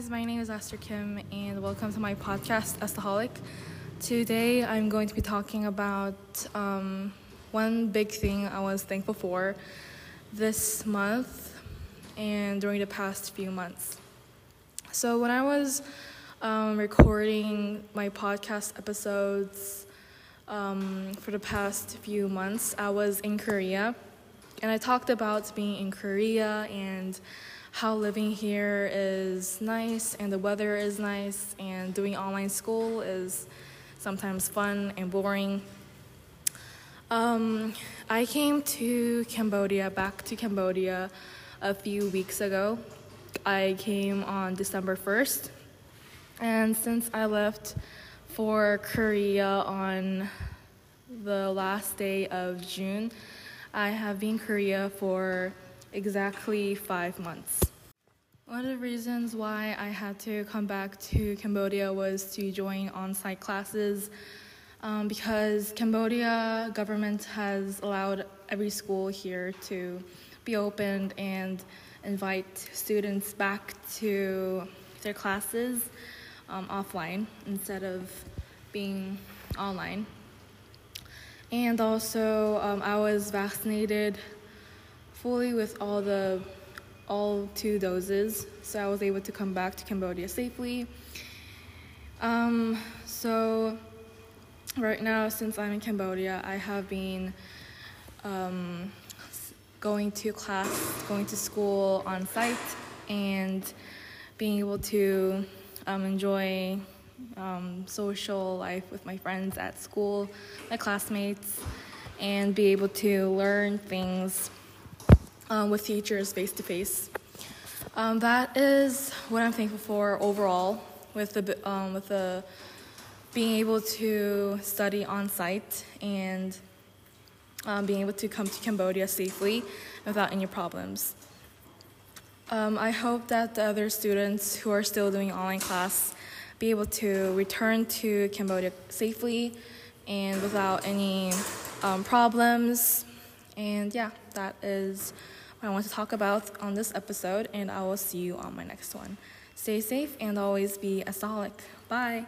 Guys. My name is Esther Kim, and welcome to my podcast, Estaholic. Today, I'm going to be talking about um, one big thing I was thankful for this month and during the past few months. So, when I was um, recording my podcast episodes um, for the past few months, I was in Korea, and I talked about being in Korea and how living here is nice and the weather is nice and doing online school is sometimes fun and boring. Um, I came to Cambodia, back to Cambodia, a few weeks ago. I came on December 1st, and since I left for Korea on the last day of June, I have been Korea for exactly five months. One of the reasons why I had to come back to Cambodia was to join on-site classes um, because Cambodia government has allowed every school here to be opened and invite students back to their classes um, offline instead of being online. And also, um, I was vaccinated fully with all the all two doses, so I was able to come back to Cambodia safely. Um, so right now, since I'm in Cambodia, I have been um, going to class, going to school on site, and being able to um, enjoy um, social life with my friends at school, my classmates, and be able to learn things um, with teachers face to face. That is what I'm thankful for overall with the um, with the being able to study on site and um, being able to come to Cambodia safely without any problems. Um, I hope that the other students who are still doing online class be able to return to Cambodia safely and without any um, problems. And yeah, that is what I want to talk about on this episode, and I will see you on my next one. Stay safe and always be a solid. Bye.